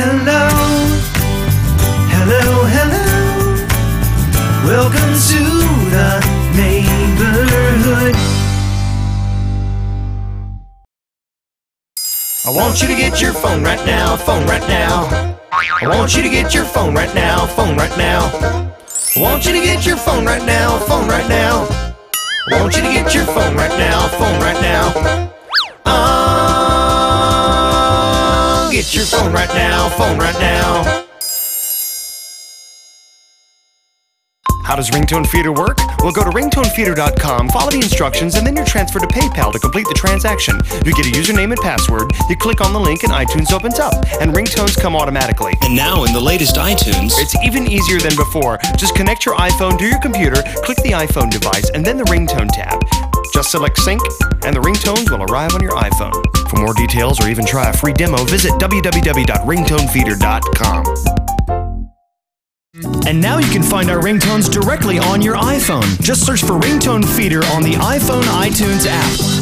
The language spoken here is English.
Hello, hello, hello. Welcome to the neighborhood. I want you to get your phone right now, phone right now. I want you to get your phone right now, phone right now. I want you to get your phone right now, phone right now. I want you to get your phone right now, phone right now. Get your phone right now, phone right now. How does Ringtone Feeder work? Well, go to ringtonefeeder.com, follow the instructions, and then you're transferred to PayPal to complete the transaction. You get a username and password, you click on the link, and iTunes opens up, and ringtones come automatically. And now in the latest iTunes, It's even easier than before. Just connect your iPhone to your computer, click the iPhone device, and then the ringtone tab. Just select sync, and the ringtones will arrive on your iPhone. For more details or even try a free demo, visit www.ringtonefeeder.com. And now you can find our ringtones directly on your iPhone. Just search for Ringtone Feeder on the iPhone iTunes app.